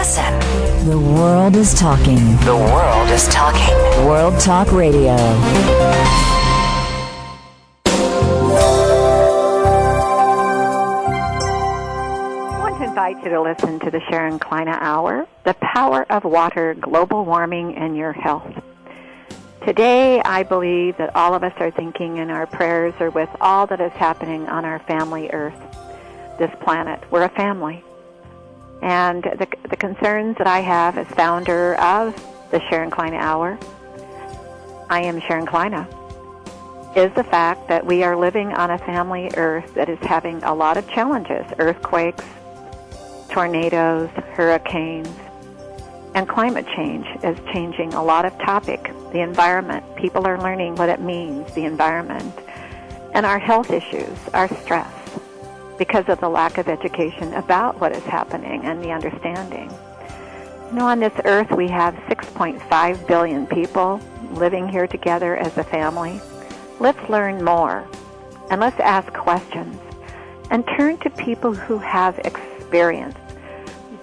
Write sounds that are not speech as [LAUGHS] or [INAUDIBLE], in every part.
Listen. The world is talking. The world is talking. World Talk Radio. I want to invite you to listen to the Sharon Kleyne Hour, The Power of Water, Global Warming, and Your Health. Today, I believe that all of us are thinking in our prayers are with all that is happening on our family Earth, this planet. We're a family. And the, the concerns that I have as founder of the Sharon Kleyne Hour, I am Sharon Kleyne, is the fact that we are living on a family Earth that is having a lot of challenges earthquakes, tornadoes, hurricanes, and climate change is changing a lot of topic. The environment, people are learning what it means, the environment, and our health issues, our stress, because of the lack of education about what is happening and the understanding. You know, on this earth we have 6.5 billion people living here together as a family. Let's learn more and let's ask questions and turn to people who have experience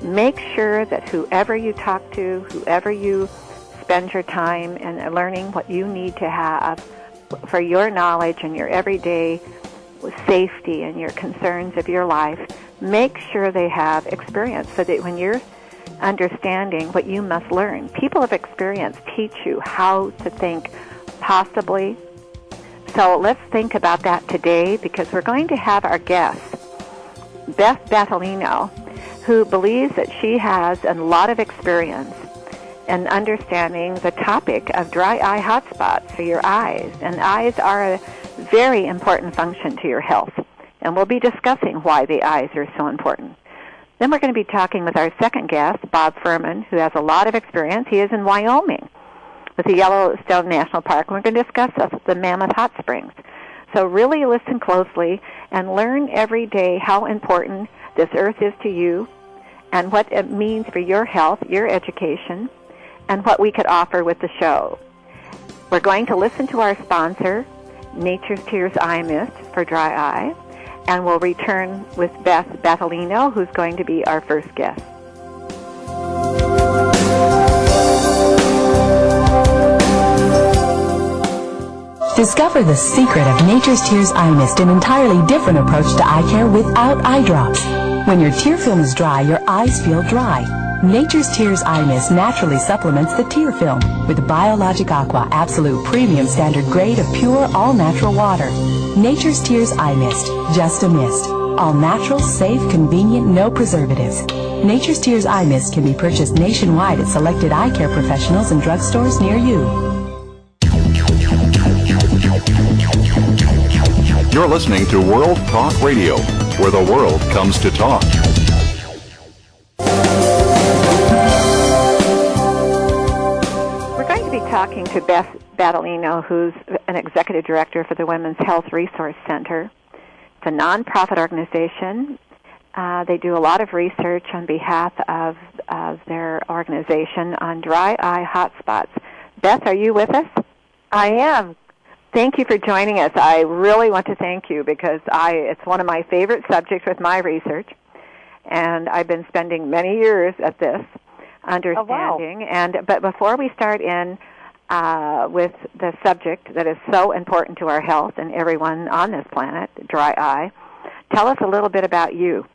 make sure that whoever you talk to, whoever you spend your time and learning what you need to have for your knowledge and your everyday safety and your concerns of your life, make sure they have experience so that when you're understanding what you must learn, people of experience teach you how to think possibly. So let's think about that today because we're going to have our guest, Beth Battaglino, who believes that she has a lot of experience in understanding the topic of dry eye hotspots for your eyes. And eyes are a very important function to your health. And we'll be discussing why the eyes are so important. Then we're going to be talking with our second guest, Bob Furman, who has a lot of experience. He is in Wyoming with the Yellowstone National Park. And we're going to discuss the Mammoth Hot Springs. So really listen closely and learn every day how important this earth is to you and what it means for your health, your education, and what we could offer with the show. We're going to listen to our sponsor, Nature's Tears Eye Mist for dry eye, and we'll return with Beth Battaglino, who's going to be our first guest. Discover the secret of Nature's Tears Eye Mist, an entirely different approach to eye care without eye drops. When your tear film is dry, your eyes feel dry. Nature's Tears Eye Mist naturally supplements the tear film with Biologic Aqua Absolute Premium Standard Grade of pure, all-natural water. Nature's Tears Eye Mist, just a mist. All natural, safe, convenient, no preservatives. Nature's Tears Eye Mist can be purchased nationwide at selected eye care professionals and drugstores near you. You're listening to World Talk Radio, where the world comes to talk. Talking to Beth Battaglino, who's an executive director for the Women's Health Resource Center. It's a nonprofit organization. Uh, they do a lot of research on behalf of, of their organization on dry eye hotspots. Beth, are you with us? I am. Thank you for joining us. I really want to thank you because I it's one of my favorite subjects with my research, and I've been spending many years at this understanding. Oh, wow. And but before we start in uh, with the subject that is so important to our health and everyone on this planet, dry eye, tell us a little bit about you.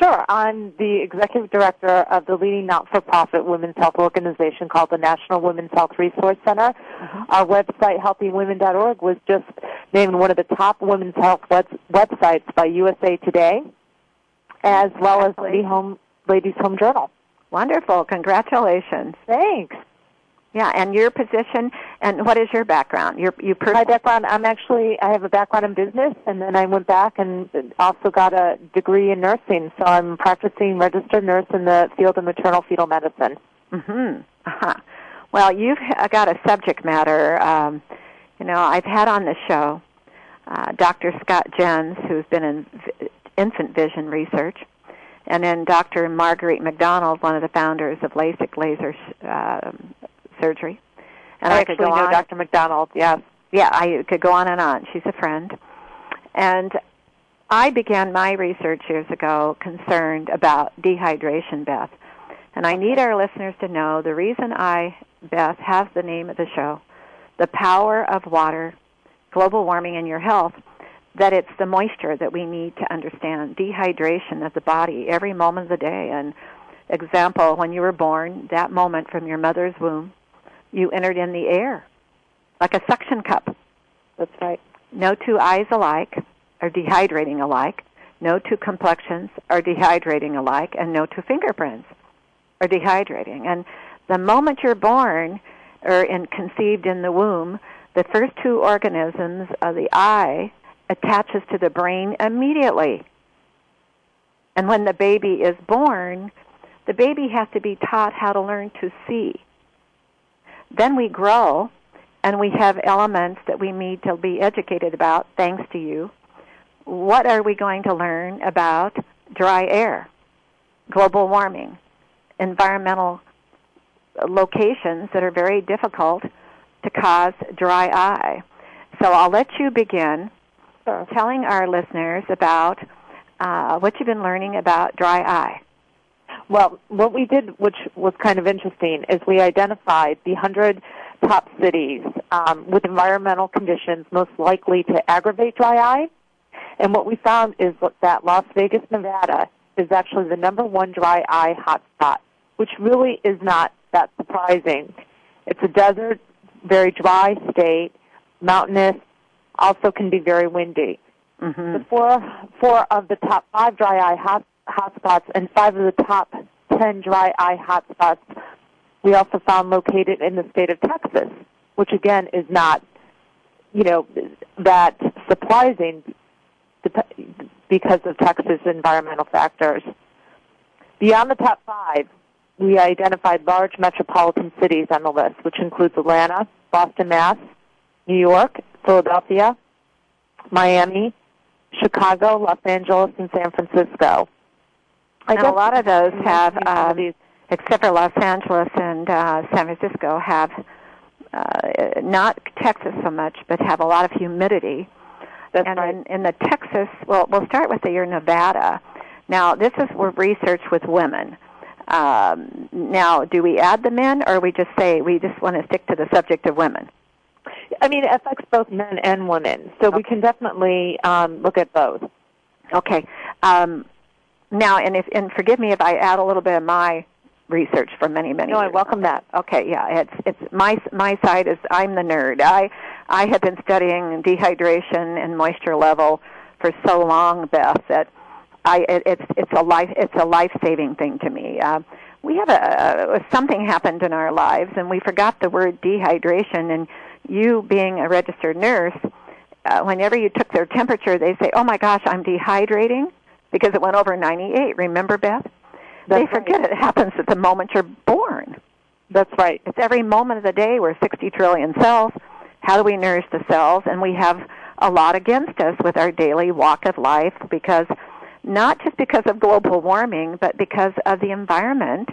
Sure. I'm the executive director of the leading not-for-profit women's health organization called the National Women's Health Resource Center. Mm-hmm. Our website, healthywomen.org, was just named one of the top women's health web- websites by USA Today, as well as the Home Ladies Home Journal. Wonderful. Congratulations. Thanks. Yeah, and your position and what is your background? Your you My background, I'm actually, I have a background in business, and then I went back and also got a degree in nursing. So I'm practicing registered nurse in the field of maternal fetal medicine. Mm-hmm. Uh-huh. Well, you've got a subject matter. Um, you know, I've had on the show uh, Dr. Scott Jens, who's been in v- infant vision research, and then Dr. Marguerite McDonald, one of the founders of LASIK laser uh, surgery. And I I, actually know on. Dr. McDonald, yes. Yeah, I could go on and on. She's a friend. And I began my research years ago concerned about dehydration, Beth. And I need our listeners to know the reason I, Beth, have the name of the show, The Power of Water, Global Warming and Your Health, that it's the moisture that we need to understand, dehydration of the body every moment of the day. And example, when you were born, that moment from your mother's womb, you entered in the air like a suction cup. That's right. No two eyes alike are dehydrating alike. No two complexions are dehydrating alike, and no two fingerprints are dehydrating. And the moment you're born or in, conceived in the womb, the first two organisms of the eye attaches to the brain immediately. And when the baby is born, the baby has to be taught how to learn to see. Then we grow and we have elements that we need to be educated about thanks to you. What are we going to learn about dry air, global warming, environmental locations that are very difficult to cause dry eye? So I'll let you begin Sure. telling our listeners about uh, what you've been learning about dry eye. Well, what we did, which was kind of interesting, is we identified the 100 top cities um, with environmental conditions most likely to aggravate dry eye. And what we found is that Las Vegas, Nevada is actually the number one dry eye hotspot, which really is not that surprising. It's a desert, very dry state, mountainous, also can be very windy. Mm-hmm. The four, four of the top five dry eye hot, hotspots and five of the top ten dry eye hotspots we also found located in the state of Texas, which again is not, you know, that surprising because of Texas environmental factors. Beyond the top five, we identified large metropolitan cities on the list, which includes Atlanta, Boston, Mass, New York, Philadelphia, Miami, Chicago, Los Angeles, and San Francisco. And a lot of those have, um, except for Los Angeles and uh, San Francisco, have uh, not Texas so much, but have a lot of humidity. that's and right. in, in the Texas, well, we'll start with the year Nevada. Now, this is we're research with women. Um, now, do we add the men, or we just say we just want to stick to the subject of women? I mean, it affects both men and women, so we can definitely um, look at both. Okay. Um, now, and if and forgive me if I add a little bit of my research for many many. No, I welcome that. Okay, yeah, it's it's my my side is I'm the nerd. I I have been studying dehydration and moisture level for so long, Beth, that I it, it's it's a life it's a life saving thing to me. Uh, we have a, a something happened in our lives, and we forgot the word dehydration. And you, being a registered nurse, uh, whenever you took their temperature, they say, "Oh my gosh, I'm dehydrating," because it went over 98. Remember, Beth? That's they forget it happens at the moment you're born. That's right. It's every moment of the day. We're 60 trillion cells. How do we nourish the cells? And we have a lot against us with our daily walk of life because not just because of global warming, but because of the environment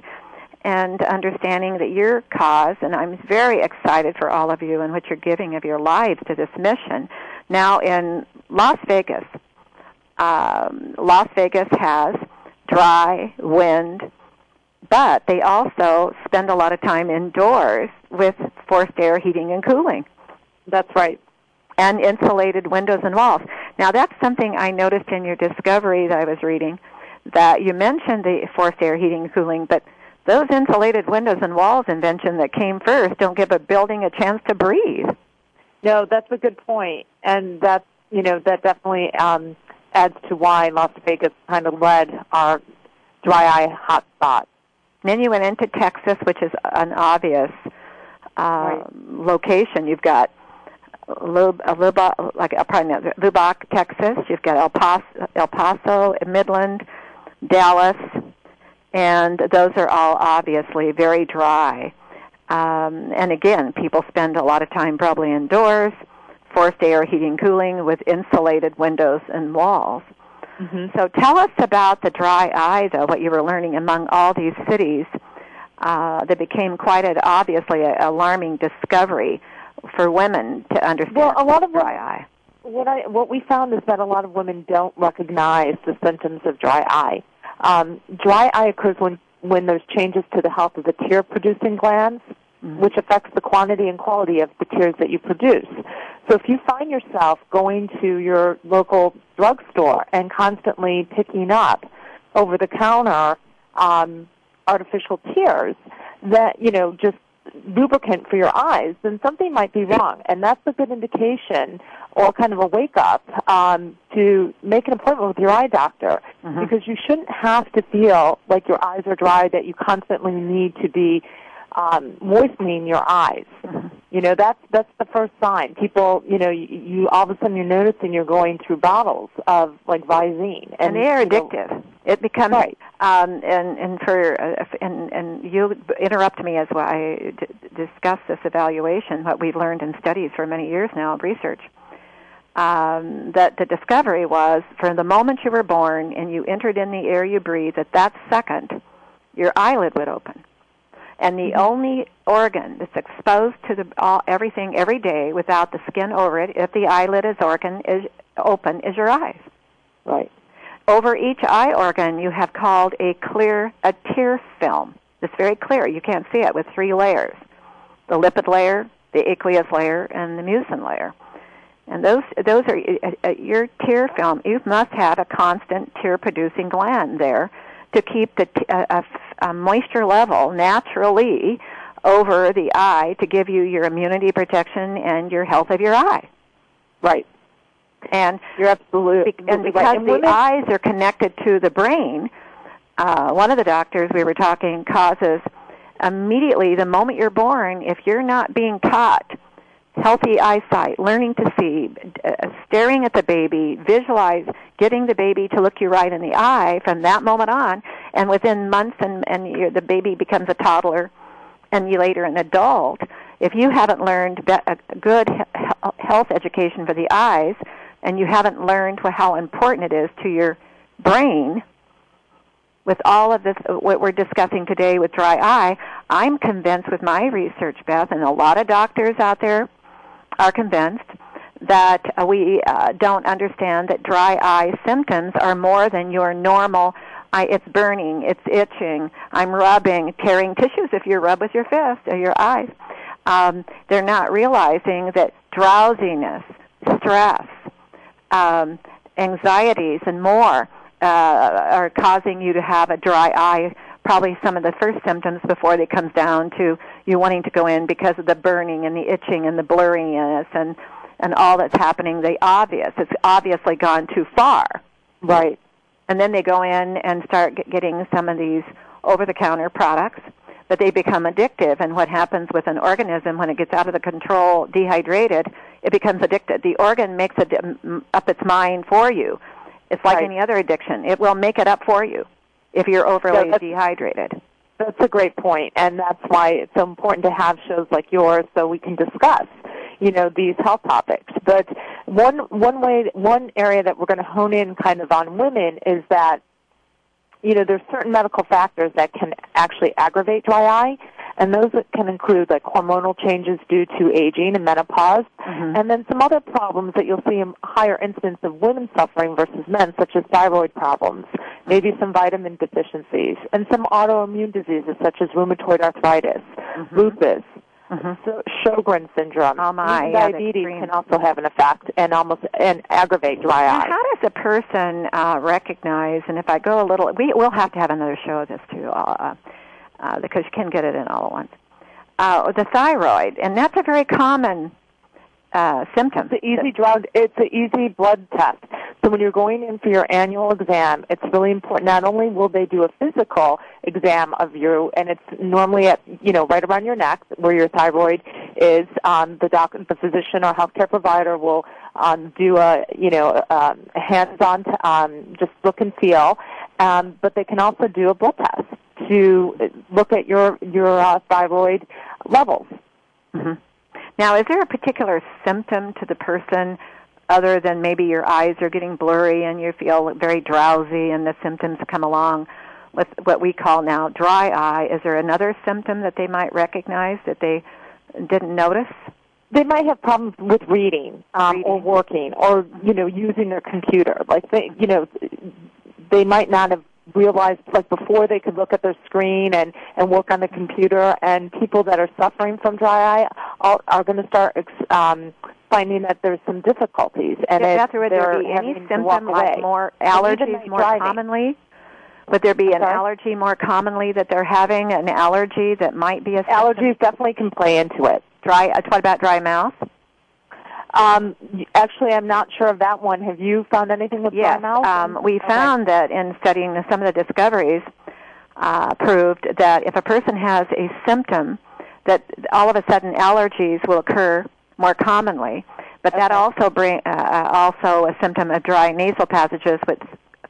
and understanding that your cause, and I'm very excited for all of you and what you're giving of your lives to this mission. Now in Las Vegas, um, Las Vegas has dry, wind, but they also spend a lot of time indoors with forced air heating and cooling That's right. and insulated windows and walls. Now that's something I noticed in your discovery that I was reading that you mentioned the forced air heating and cooling, but those insulated windows and walls invention that came first don't give a building a chance to breathe. No, that's a good point, and that's you know that definitely um, adds to why Las Vegas kind of led our dry eye hotspot. Then you went into Texas, which is an obvious uh, Right. location. You've got Lub, uh, Lubbock, like uh, probably not, Lubbock, Texas. You've got El Paso, El Paso, Midland, Dallas, and those are all obviously very dry. Um, and again, people spend a lot of time probably indoors, forced air, heating, cooling with insulated windows and walls. Mm-hmm. So tell us about the dry eye, though, what you were learning among all these cities uh, that became quite an obviously a alarming discovery for women to understand Well, a lot of dry eye. What I what we found is that a lot of women don't recognize the symptoms of dry eye. Um, dry eye occurs when when there's changes to the health of the tear producing glands, mm-hmm. which affects the quantity and quality of the tears that you produce. So if you find yourself going to your local drugstore and constantly picking up over the counter um, artificial tears, that you know just lubricant for your eyes, then something might be wrong, and that's a good indication or kind of a wake up um, to make an appointment with your eye doctor mm-hmm. because you shouldn't have to feel like your eyes are dry that you constantly need to be um, moistening your eyes. Mm-hmm. You know, that's that's the first sign. People, you know, you, you all of a sudden you're noticing you're going through bottles of like Visine, and, and they are addictive. Know, it becomes right. um, and and for uh, and and you interrupt me as well. I d- discuss this evaluation, what we've learned in studies for many years now, of research. Um, that the discovery was from the moment you were born and you entered in the air you breathe, at that second, your eyelid would open and the only organ that's exposed to the all, everything every day without the skin over it, if the eyelid is organ is open, is your eyes. Right. Over each eye organ, you have called a clear a tear film. It's very clear. You can't see it with three layers: the lipid layer, the aqueous layer, and the mucin layer. And those those are uh, uh, your tear film. You must have a constant tear producing gland there to keep the t- uh, a, a moisture level naturally over the eye to give you your immunity protection and your health of your eye. Right. And you're absolutely and because right. and the eyes are connected to the brain, uh, one of the doctors we were talking causes immediately the moment you're born, if you're not being taught healthy eyesight, learning to see, uh, staring at the baby, visualize getting the baby to look you right in the eye from that moment on, and within months and and the baby becomes a toddler, and you later an adult. If you haven't learned a good health education for the eyes, and you haven't learned how important it is to your brain, with all of this, what we're discussing today with dry eye, I'm convinced with my research, Beth, and a lot of doctors out there are convinced that uh, we uh, don't understand that dry eye symptoms are more than your normal I, it's burning, it's itching, I'm rubbing, tearing tissues if you rub with your fist or your eyes. Um, they're not realizing that drowsiness, stress, um, anxieties, and more uh, are causing you to have a dry eye probably some of the first symptoms before it comes down to you wanting to go in because of the burning and the itching and the blurriness and and all that's happening the obvious it's obviously gone too far right? And then they go in and start getting some of these over the counter products but they become addictive. And what happens with an organism when it gets out of the control dehydrated it becomes addicted. The organ makes it up its mind for you. It's like right. any other addiction. It will make it up for you if you're overly yeah, dehydrated. That's a great point, and that's why it's so important to have shows like yours so we can discuss, you know, these health topics. But one one way, one area that we're going to hone in kind of on women is that, you know, there's certain medical factors that can actually aggravate dry eye, and those can include like hormonal changes due to aging and menopause, mm-hmm. and then some other problems that you'll see in higher incidence of women suffering versus men, such as thyroid problems, maybe some vitamin deficiencies, and some autoimmune diseases such as rheumatoid arthritis, mm-hmm. lupus, Mm-hmm. So Sjogren syndrome, oh my, yeah, diabetes can also have an effect and almost and aggravate dry eye. How does a person uh, recognize? And if I go a little, we will have to have another show of this too. Uh, uh, because you can get it in all at once. Uh, the thyroid, and that's a very common uh, symptom. It's an easy drug. It's an easy blood test. So when you're going in for your annual exam, it's really important. Not only will they do a physical exam of you, and it's normally at you know right around your neck where your thyroid is. Um, the doc, the physician or healthcare provider will um, do a you know um, hands-on to, um, just look and feel, um, but they can also do a blood test to look at your your uh, thyroid levels. Mm-hmm. Now, is there a particular symptom to the person other than maybe your eyes are getting blurry and you feel very drowsy and the symptoms come along with what we call now dry eye? Is there another symptom that they might recognize that they didn't notice? They might have problems with reading, um, reading. or working or you know using their computer. Like they, you know, they might not have realized like before they could look at their screen and and work on the computer and people that are suffering from dry eye are, are going to start um finding that there's some difficulties and it, Beth, would there be any symptom like more allergies more driving. commonly? Would there be an Sorry? allergy more commonly that they're having? An allergy that might be a symptom? allergies definitely can play into it Dry. Uh, what about dry mouth? Um actually i'm not sure of that one have you found anything with Yes. dry mouth Um, we Okay. found that in studying some of the discoveries, uh, proved that if a person has a symptom, that all of a sudden allergies will occur more commonly. But that also bring uh, also a symptom of dry nasal passages, which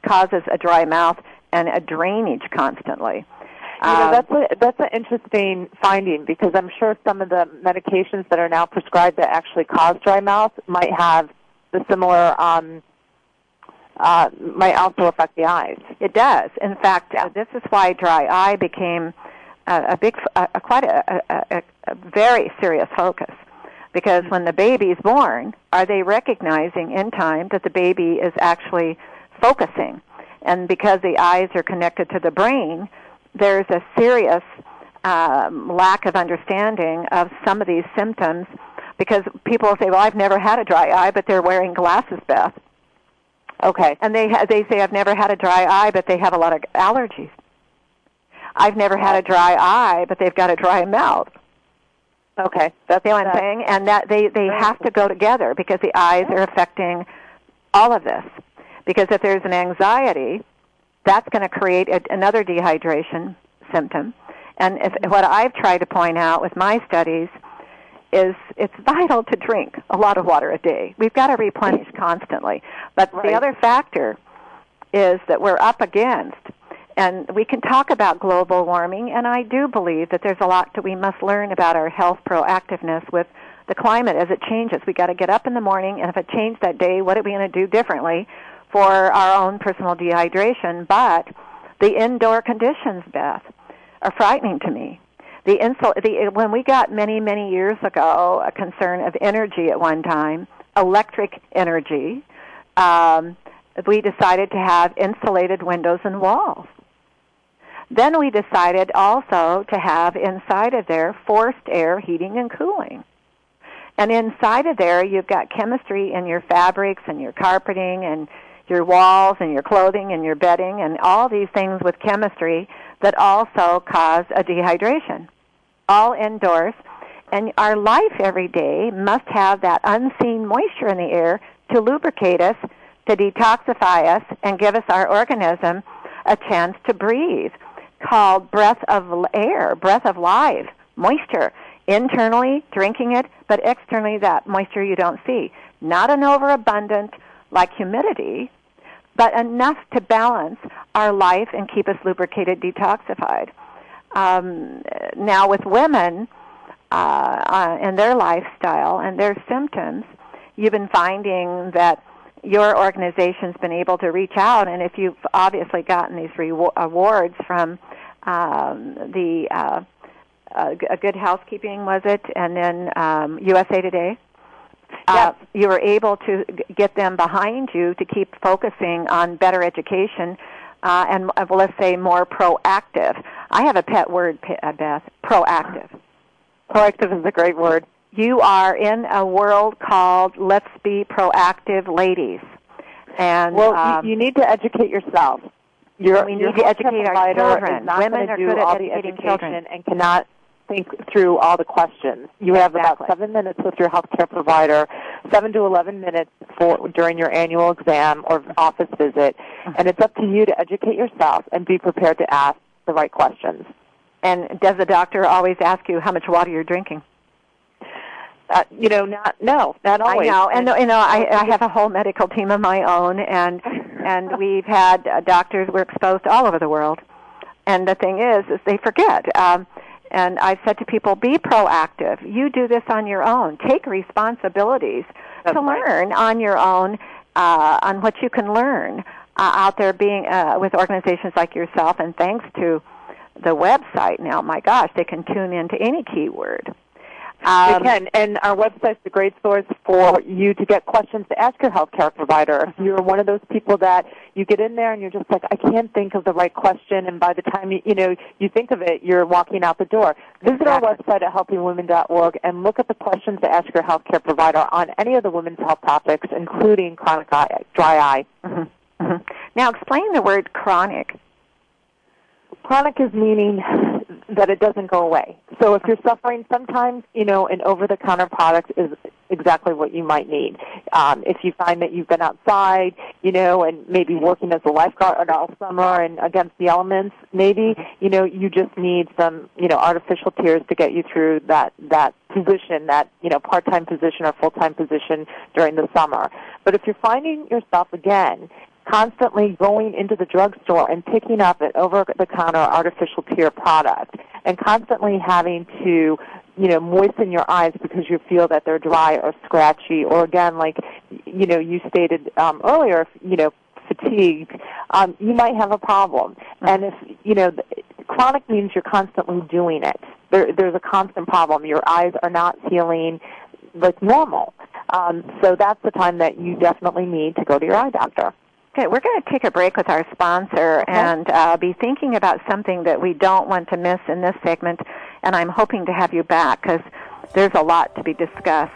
causes a dry mouth and a drainage constantly. You know, Um, that's a, that's an interesting finding because I'm sure some of the medications that are now prescribed that actually cause dry mouth might have the similar um, uh, might also affect the eyes. It does. In fact, uh, this is why dry eye became a, a big, a, a quite a, a, a, a very serious focus. Because when the baby's born, are they recognizing in time that the baby is actually focusing? And because the eyes are connected to the brain, there's a serious um, lack of understanding of some of these symptoms. Because people say, "Well, I've never had a dry eye, but they're wearing glasses, Beth." Okay. and they ha- they say I've never had a dry eye, but they have a lot of allergies. I've never had a dry eye, but they've got a dry mouth. Okay. That's You know what I'm saying? And that they they have to go together because the eyes are affecting all of this. Because if there's an anxiety, that's going to create a, another dehydration symptom. And if, what I've tried to point out with my studies is it's vital to drink a lot of water a day. We've got to replenish constantly. But Right. the other factor is that we're up against and we can talk about global warming and I do believe that there's a lot that we must learn about our health proactiveness with the climate as it changes. We got to get up in the morning and if it changed that day, what are we going to do differently for our own personal dehydration? But the indoor conditions, Beth, are frightening to me. The insul- the when we got many many years ago a concern of energy at one time, electric energy, um, we decided to have insulated windows and walls. Then we decided also to have inside of there forced air heating and cooling. And inside of there, you've got chemistry in your fabrics and your carpeting and your walls and your clothing and your bedding and all these things with chemistry that also cause a dehydration. All indoors. And our life every day must have that unseen moisture in the air to lubricate us, to detoxify us, and give us our organism a chance to breathe, called breath of air, breath of life, moisture. Internally, drinking it, but externally, that moisture you don't see. Not an overabundant like humidity, but enough to balance our life and keep us lubricated, detoxified. Um, now, with women uh, uh, and their lifestyle and their symptoms, you've been finding that your organization's been able to reach out, and if you've obviously gotten these rewar- awards from um, the uh, uh, Good Housekeeping, was it, and then um, USA Today? Uh, you were able to g- get them behind you to keep focusing on better education uh, and uh, well, let's say more proactive. I have a pet word, uh, Beth. Proactive. Proactive is a great word. You are in a world called "Let's Be Proactive, Ladies," and Well, um, you, you need to educate yourself. Your, We your need to educate our children. Women are good at educating education children. and cannot think through all the questions. You have Exactly. about seven minutes with your healthcare provider, seven to eleven minutes for during your annual exam or office visit, Mm-hmm. and it's up to you to educate yourself and be prepared to ask the right questions. and does the doctor always ask you how much water you're drinking? Uh, you know, not no, not always. I know, and you know, I, I have a whole medical team of my own, and [LAUGHS] and we've had uh, doctors we're exposed all over the world. And the thing is, is they forget. Um, and I've said to people, be proactive. You do this on your own. Take responsibilities That's to right. learn on your own uh, on what you can learn uh, out there, being uh, with organizations like yourself. And thanks to the website now, my gosh, they can tune into any keyword. Um, they can, and our website's a great source for you to get questions to ask your healthcare provider. If you're one of those people that you get in there and you're just like, I can't think of the right question, and by the time you, you know you think of it, you're walking out the door. Visit exactly. our website at healthywomen.org and look at the questions to ask your healthcare provider on any of the women's health topics, including chronic eye, dry eye. Mm-hmm. Mm-hmm. Now, explain the word chronic. Chronic is meaning that it doesn't go away. So if you're suffering, sometimes you know an over-the-counter product is exactly what you might need. Um, if you find that you've been outside, you know, and maybe working as a lifeguard all summer and against the elements, maybe you know you just need some you know artificial tears to get you through that that position, that you know part-time position or full-time position during the summer. But if you're finding yourself again constantly going into the drugstore and picking up an over-the-counter artificial tear product and constantly having to you know moisten your eyes because you feel that they're dry or scratchy or again like you know you stated um, earlier you know fatigued um, you might have a problem. And if you know chronic means you're constantly doing it. There, there's a constant problem. Your eyes are not healing like normal. Um, so that's the time that you definitely need to go to your eye doctor Okay, we're going to take a break with our sponsor okay. and uh, be thinking about something that we don't want to miss in this segment. And I'm hoping to have you back because there's a lot to be discussed.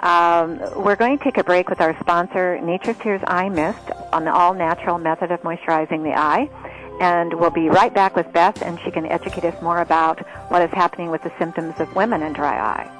Um, we're going to take a break with our sponsor, Nature's Tears Eye Mist, on the all-natural method of moisturizing the eye. And we'll be right back with Beth, and she can educate us more about what is happening with the symptoms of women in dry eye.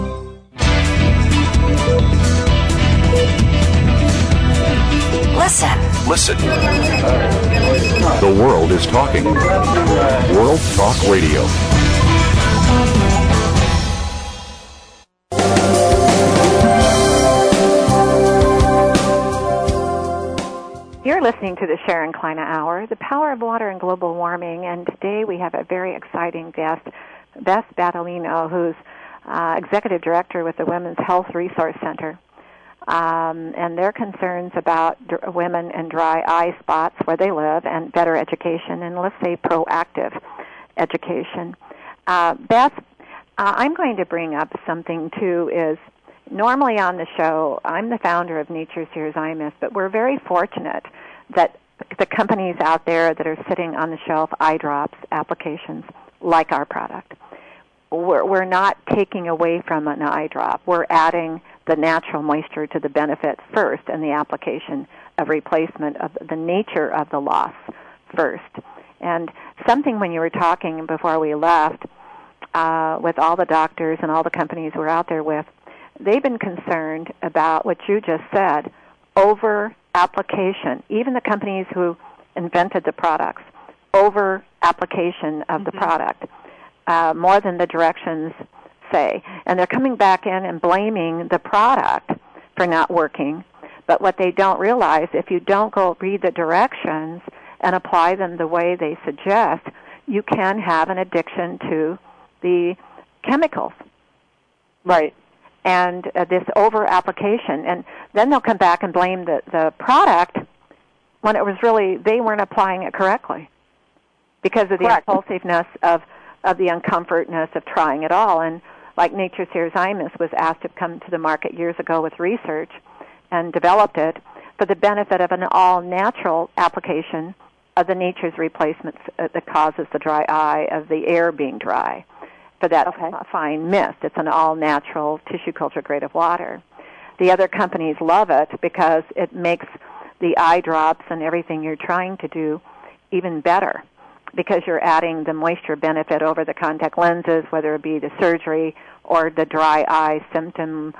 Listen. The world is talking. World Talk Radio. You're listening to the Sharon Kleyne Hour, the power of water and global warming, and today we have a very exciting guest, Beth Battaglino, who's uh, executive director with the Women's Health Resource Center um, and their concerns about d- women and dry eye spots where they live and better education and let's say proactive education. Uh, Beth, uh, I'm going to bring up something too is normally on the show, I'm the founder of Nature's Eye Mist, but we're very fortunate that the companies out there that are sitting on the shelf, eye drops, applications, like our product, we're, we're not taking away from an eye drop. We're adding the natural moisture to the benefit first and the application of replacement of the nature of the loss first. And something when you were talking before we left uh, with all the doctors and all the companies we're out there with, they've been concerned about what you just said over application. Even the companies who invented the products, over application of mm-hmm. the product, uh, more than the directions say. And they're coming back in and blaming the product for not working. But what they don't realize, if you don't go read the directions and apply them the way they suggest, you can have an addiction to the chemicals. Right. And uh, this over application. And then they'll come back and blame the, the product when it was really, they weren't applying it correctly because of the Correct. impulsiveness of, of the uncomfortness of trying it all. And like Nature's Tears Eye was asked to come to the market years ago with research and developed it for the benefit of an all natural application of the nature's replacement uh, that causes the dry eye of the air being dry for that okay. fine mist. It's an all natural tissue culture grade of water. The other companies love it because it makes the eye drops and everything you're trying to do even better because you're adding the moisture benefit over the contact lenses, whether it be the surgery or the dry eye symptom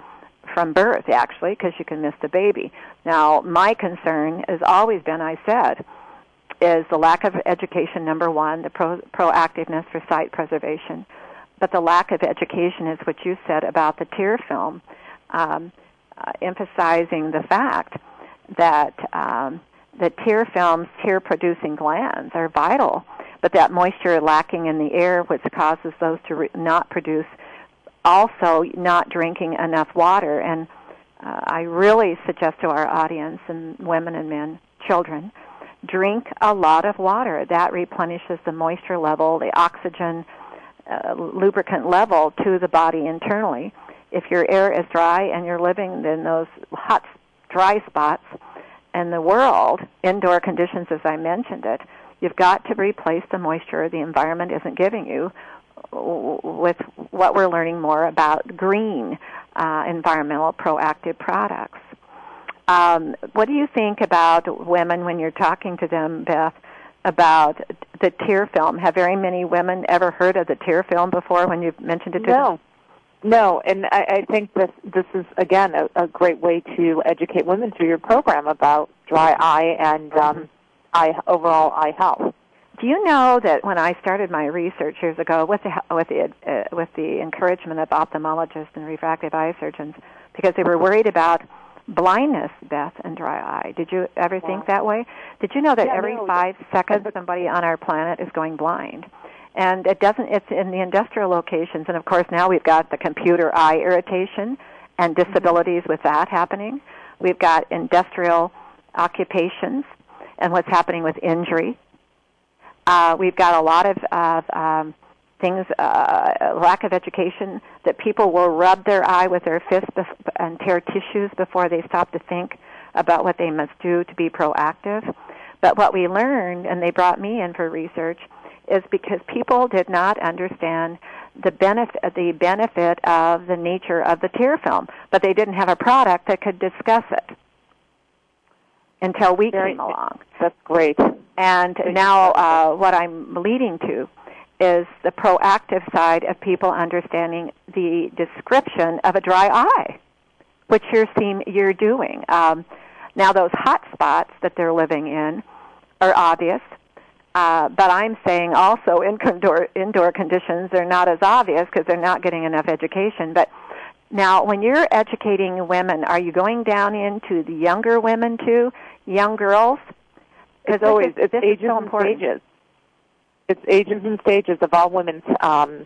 from birth, actually, because you can miss the baby. Now, my concern has always been, I said, is the lack of education, number one, the pro- proactiveness for sight preservation. But the lack of education is what you said about the tear film, um, uh, emphasizing the fact that um, the tear films, tear producing glands, are vital, but that moisture lacking in the air, which causes those to re- not produce, also not drinking enough water. And uh, I really suggest to our audience, and women and men, children, drink a lot of water. That replenishes the moisture level, the oxygen, uh, lubricant level to the body internally. If your air is dry and you're living in those hot, dry spots, and the world, indoor conditions as I mentioned it, you've got to replace the moisture the environment isn't giving you with what we're learning more about green uh, environmental proactive products. Um, what do you think about women when you're talking to them, Beth, about the tear film? Have very many women ever heard of the tear film before when you've mentioned it to no. them? No, and I, I think this this is again a, a great way to educate women through your program about dry eye and um, eye overall eye health. Do you know that when I started my research years ago with the with the uh, with the encouragement of ophthalmologists and refractive eye surgeons, because they were worried about blindness, Beth, and dry eye. Did you ever think that way? Did you know that Yeah, every no, five seconds somebody on our planet is going blind? And it doesn't. It's in the industrial locations, and of course now we've got the computer eye irritation and disabilities with that happening. We've got industrial occupations and what's happening with injury. Uh, we've got a lot of, of um, things, uh, lack of education, that people will rub their eye with their fist bef- and tear tissues before they stop to think about what they must do to be proactive. But what we learned, and they brought me in for research, is because people did not understand the benefit, the benefit of the nature of the tear film, but they didn't have a product that could discuss it until we Very came along. That's great. And now, uh, what I'm leading to is the proactive side of people understanding the description of a dry eye, which you're seem you're doing. Um, now, those hot spots that they're living in are obvious, uh, but I'm saying also [LAUGHS] in indoor, indoor conditions they're not as obvious because they're not getting enough education. But now, when you're educating women, are you going down into the younger women too, young girls? 'Cause It's always it's ages so and stages. It's ages and stages of all women's, um,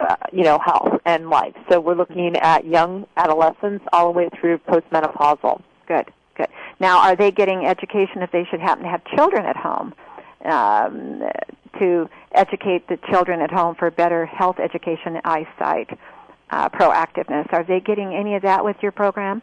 uh, you know, health and life. So we're looking at young adolescents all the way through postmenopausal. Good, good. Now, are they getting education if they should happen to have children at home um, to educate the children at home for better health education, eyesight, uh, proactiveness? Are they getting any of that with your program?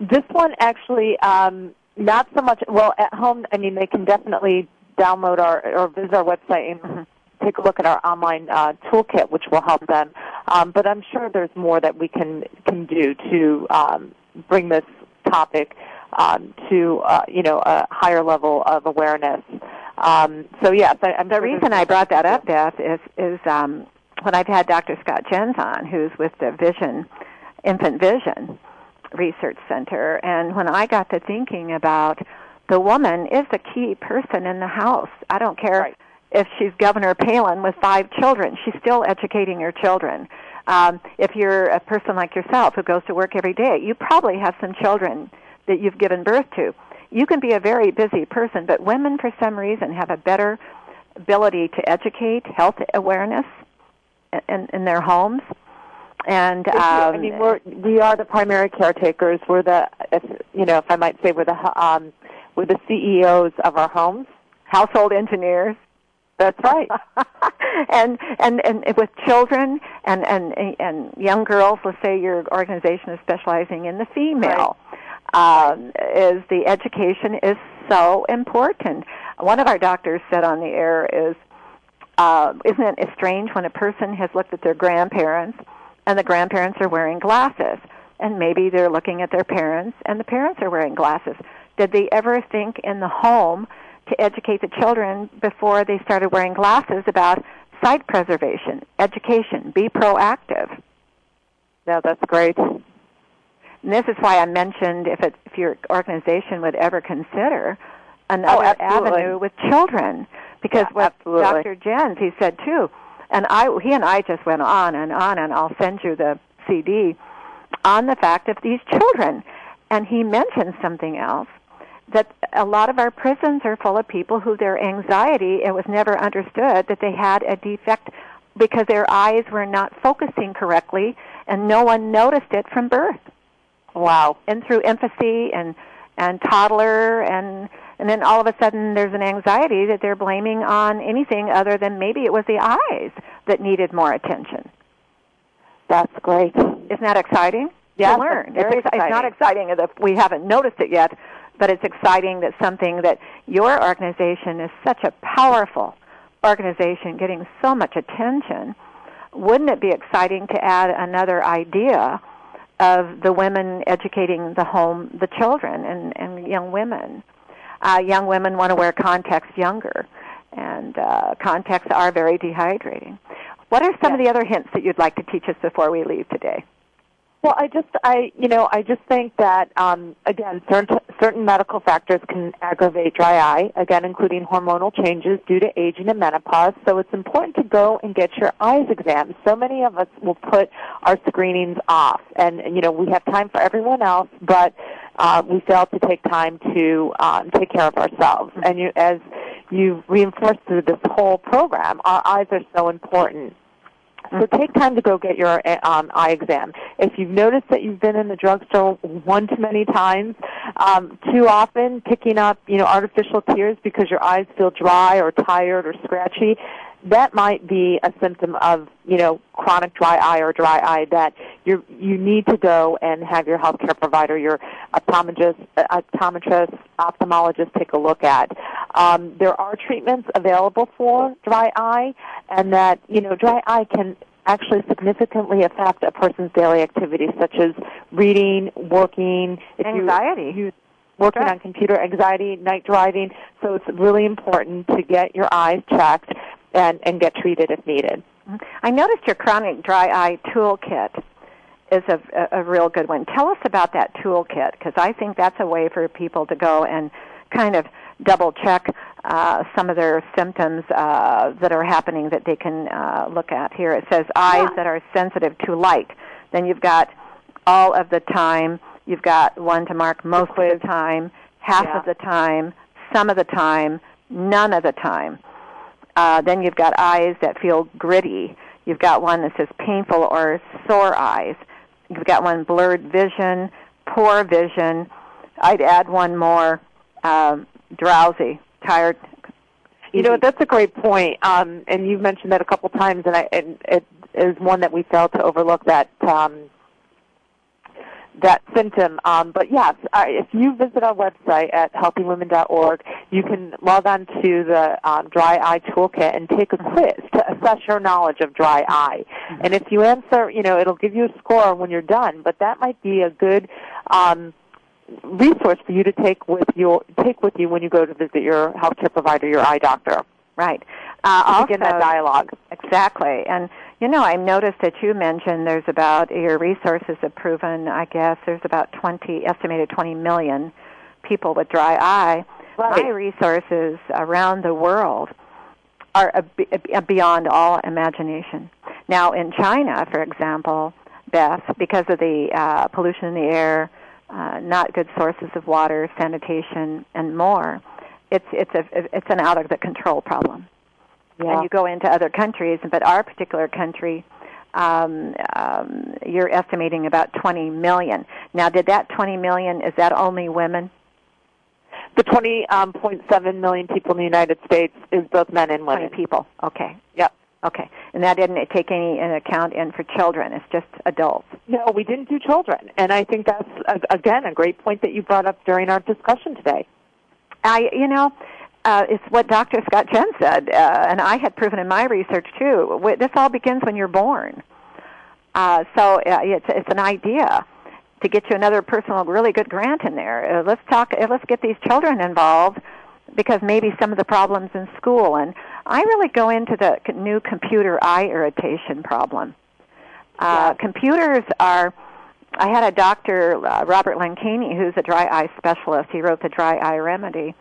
This one actually, um, not so much. Well, at home, I mean, they can definitely download our or visit our website and Mm-hmm. take a look at our online uh, toolkit, which will help them. Um, but I'm sure there's more that we can can do to um, bring this topic um, to uh, you know a higher level of awareness. Um, so yes, I, I'm The sure reason I brought that up, Beth, is is um, when I've had Dr. Scott Jens on, who's with the Vision Infant Vision Research Center, and when I got to thinking about the woman is the key person in the house. I don't care Right. if she's Governor Palin with five children; she's still educating her children. Um, if you're a person like yourself who goes to work every day, you probably have some children that you've given birth to. You can be a very busy person, but women, for some reason, have a better ability to educate, health awareness in, in their homes. And um, I mean, we're we are the primary caretakers. We're the, if, you know, if I might say, we're the um, we're the CEOs of our homes. household engineers. That's right. [LAUGHS] and, and and with children and and and young girls, let's say your organization is specializing in the female, um, is the education is so important. One of our doctors said on the air is, uh, isn't it strange when a person has looked at their grandparents and the grandparents are wearing glasses, and maybe they're looking at their parents and the parents are wearing glasses. Did they ever think in the home to educate the children before they started wearing glasses about sight preservation, education, be proactive? no, that's great. And this is why I mentioned if, it, if your organization would ever consider another Oh, avenue with children because Yeah, what absolutely. Dr. Jens he said too, and I he and I just went on and on, and I'll send you the CD on the fact of these children, and he mentioned something else that a lot of our prisons are full of people who their anxiety it was never understood that they had a defect because their eyes were not focusing correctly and no one noticed it from birth Wow. and through empathy and and toddler and and then all of a sudden there's an anxiety that they're blaming on anything other than maybe it was the eyes that needed more attention. That's great. Isn't that exciting? To learn. it's, ex- it's not exciting if we haven't noticed it yet, but it's exciting that something that your organization is such a powerful organization getting so much attention. Wouldn't it be exciting to add another idea of the women educating the home, the children, and, and young women? Uh, young women want to wear contacts younger, and uh, contacts are very dehydrating. What are some of the other hints that you'd like to teach us before we leave today? Well, I just, I, you know, I just think that, um, again, certain certain medical factors can aggravate dry eye. Again, including hormonal changes due to aging and menopause. So it's important to go and get your eyes examined. So many of us will put our screenings off, and, and you know, we have time for everyone else, but uh, we fail to take time to um, take care of ourselves. And you, as you've reinforced through this whole program, our eyes are so important. So take time to go get your um, eye exam. If you've noticed that you've been in the drugstore one too many times, um, too often, picking up you know artificial tears because your eyes feel dry or tired or scratchy, that might be a symptom of you know chronic dry eye or dry eye that you you need to go and have your healthcare provider, your optometrist, uh, optometrist, ophthalmologist take a look at. Um, there are treatments available for dry eye, and that you know dry eye can actually significantly affect a person's daily activities, such as reading, working, you- Anxiety. you working on computer anxiety, night driving. So it's really important to get your eyes checked and, and get treated if needed. I noticed your chronic dry eye toolkit is a, a, a real good one. Tell us about that toolkit because I think that's a way for people to go and kind of double check uh, some of their symptoms uh, that are happening that they can uh, look at. Here it says eyes Yeah. that are sensitive to light. Then you've got all of the time. You've got one to mark most of the time, half Yeah. of the time, some of the time, none of the time. Uh, then you've got eyes that feel gritty. You've got one that says painful or sore eyes. You've got one blurred vision, poor vision. I'd add one more um, drowsy, tired. You know, that's a great point. Um, and you've mentioned that a couple times, and, I, and it is one that we fail to overlook that um, that symptom. Um, but yes, uh, if you visit our website at healthywomen.org, you can log on to the um, dry eye toolkit and take a quiz to assess your knowledge of dry eye. And if you answer, you know, it'll give you a score when you're done. But that might be a good um, resource for you to take with your take with you when you go to visit your healthcare provider, your eye doctor. right. Uh, also, begin that dialogue. Exactly. And, you know, I noticed that you mentioned there's about, your resources have proven, I guess, there's about 20, estimated 20 million people with dry eye. Right. My resources around the world are a, a beyond all imagination. Now, in China, for example, Beth, because of the uh, pollution in the air, uh, not good sources of water, sanitation, and more, it's it's a it's an out of the control problem Yeah. and you go into other countries, but our particular country, um, um, you're estimating about 20 million. Now, did that 20 million, is that only women? the 20.7 million people in the United States is both men and 20 women. people. Okay. Yep. Okay. And that didn't take any in account in for children. It's just adults. No, we didn't do children, and I think that's again a great point that you brought up during our discussion today. I, you know, uh, it's what Dr. Scott Jen said, uh, and I had proven in my research too. This all begins when you're born. Uh, so uh, it's it's an idea to get you another personal, really good grant in there. Uh, let's talk. Uh, let's get these children involved because maybe some of the problems in school. And I really go into the c- new computer eye irritation problem. Uh, Computers are. I had a doctor, uh, Robert Latkany, who's a dry eye specialist. He wrote the Dry Eye Remedy.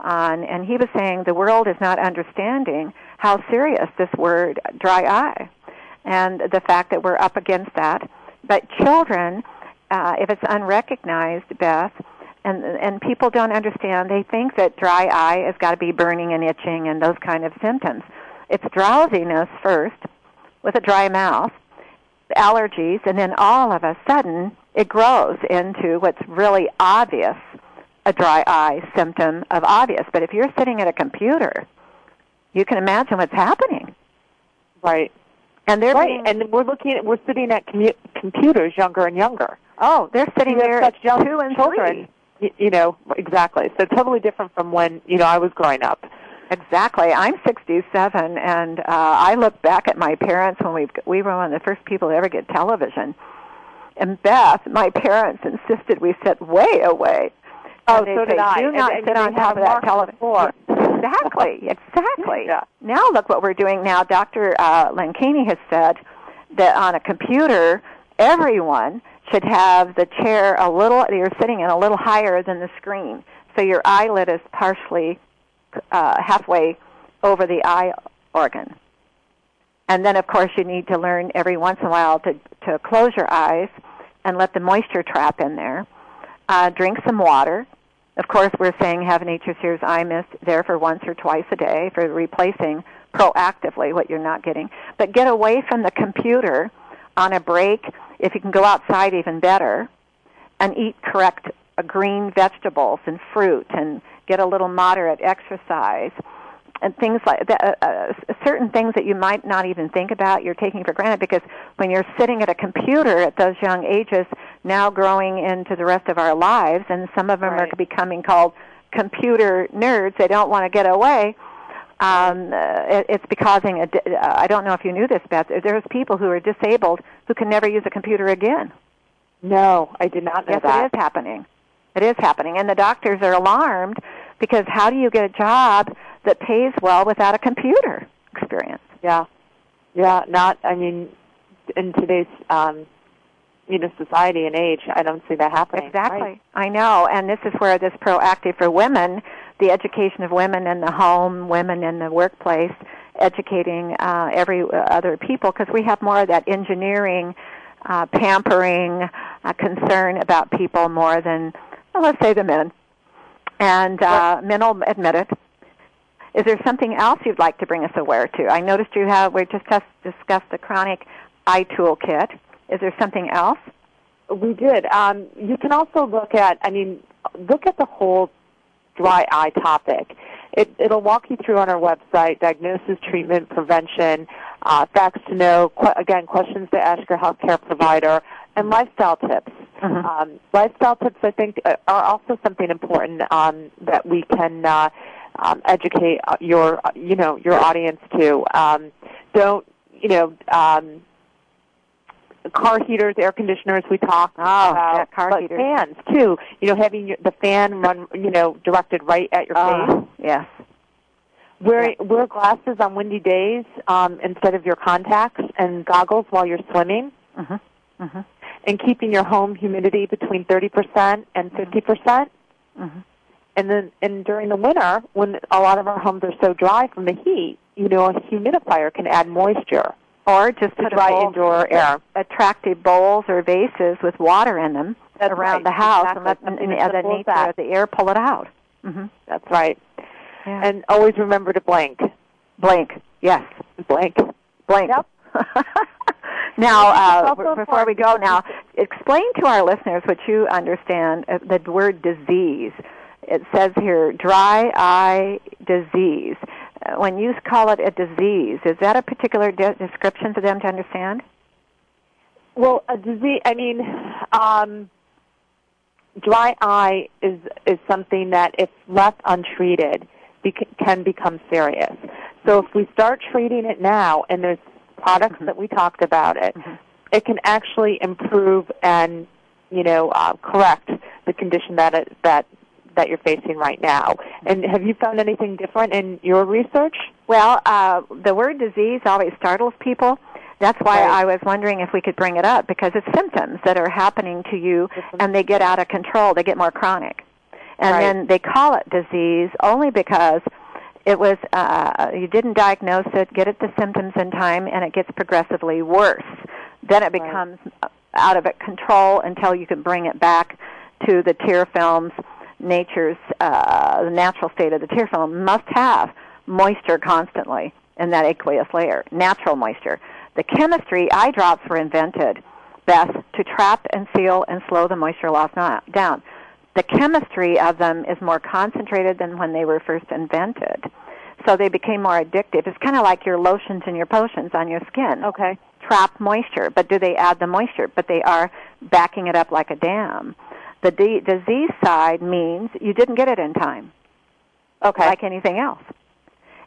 On, and he was saying the world is not understanding how serious this word dry eye, and the fact that we're up against that. But children, uh, if it's unrecognized, Beth, and and people don't understand. They think that dry eye has got to be burning and itching and those kind of symptoms. It's drowsiness first, with a dry mouth, allergies, and then all of a sudden it grows into what's really obvious a dry eye symptom of obvious. But if you're sitting at a computer, you can imagine what's happening. Right. And they're right, being, and we're looking at we're sitting at commu- computers younger and younger. oh, they're sitting there such young two and children. three. Y- You know exactly. So totally different from when you know I was growing up. Exactly. I'm 67, and uh, I look back at my parents when we we were one of the first people to ever get television. And Beth, my parents insisted we sit way away. Oh, And so did I. Do not and sit they on top of that television. floor. Exactly, exactly. Yeah. Now look what we're doing now. Dr. Uh, Latkany has said that on a computer, everyone should have the chair a little, you're sitting in a little higher than the screen. So your eyelid is partially uh, halfway over the eye organ. And then, of course, you need to learn every once in a while to, to close your eyes and let the moisture trap in there. Uh, drink some water. Of course, we're saying have Nature's Tears Eye Mist there for once or twice a day for replacing proactively what you're not getting. But get away from the computer on a break. If you can go outside, even better, and eat correct uh, green vegetables and fruit, and get a little moderate exercise and things like that, uh, uh, certain things that you might not even think about, you're taking for granted because when you're sitting at a computer at those young ages, now growing into the rest of our lives, and some of them Right. are becoming called computer nerds. They don't want to get away. Um, it, it's causing a. Uh, I don't know if you knew this, Beth. There's people who are disabled who can never use a computer again. No, I did not know Yes, that. it is happening. It is happening, and the doctors are alarmed because how do you get a job that pays well without a computer experience? Yeah, yeah. Not. I mean, in today's um, you know society and age, I don't see that happening. Exactly. Right. I know, and this is where this proactive for women, the education of women in the home, women in the workplace, educating uh, every uh, other people, because we have more of that engineering, uh, pampering uh, concern about people more than, well, let's say, the men. And uh, men will admit it. Is there something else you'd like to bring us aware to? I noticed you have, we just dis- discussed the chronic eye toolkit. Is there something else? We did. Um, you can also look at. I mean, look at the whole dry eye topic. It, it'll walk you through on our website diagnosis, treatment, prevention, uh, facts to know. Qu- again, questions to ask your healthcare provider, and lifestyle tips. Mhm. Um, lifestyle tips, I think, uh, are also something important um, that we can uh, um, educate uh, your, uh, you know, your audience to. Um, don't, you know, um, car heaters, air conditioners. We talked Oh, about yeah, car but heaters. fans too. You know, having your, the fan run, you know, directed right at your face. Uh, yes. Wear wear glasses on windy days um, instead of your contacts, and goggles while you're swimming. Mhm. Mhm. And keeping your home humidity between 30% and 50%. Mhm. And then, and during the winter, when a lot of our homes are so dry from the heat, you know, a humidifier can add moisture Or just to dry bowl, indoor air. attractive bowls or vases with water in them That's around right, the house exactly. and let the, the nature that. of the air pull it out. hmm That's right. Yeah. And always remember to blink. blink. Yes. Blink. Blink. Yep. [LAUGHS] now, uh, before we go, now explain to our listeners what you understand uh, the word disease. It says here, dry eye disease. When you call it a disease, is that a particular de- description for them to understand? Well, a disease. I mean, um, dry eye is is something that, if left untreated, bec- can become serious. So, if we start treating it now, and there's products that we talked about it, it can actually improve and you know uh, correct the condition that it, that that you're facing right now. And have you found anything different in your research? Well, uh, the word disease always startles people. That's why Right. I was wondering if we could bring it up because it's symptoms that are happening to you and they get out of control. They get more chronic. And Right. then they call it disease only because it was uh, you didn't diagnose it, get it the symptoms in time, and it gets progressively worse. Then it Right. becomes out of control until you can bring it back to the tear films. Nature's uh, the natural state of the tear film must have moisture constantly in that aqueous layer, natural moisture. The chemistry eye drops were invented best to trap and seal and slow the moisture loss na- down. The chemistry of them is more concentrated than when they were first invented. So they became more addictive. It's kind of like your lotions and your potions on your skin. Okay. Trap moisture, but do they add the moisture? But they are backing it up like a dam. The d- disease side means you didn't get it in time Okay. like anything else.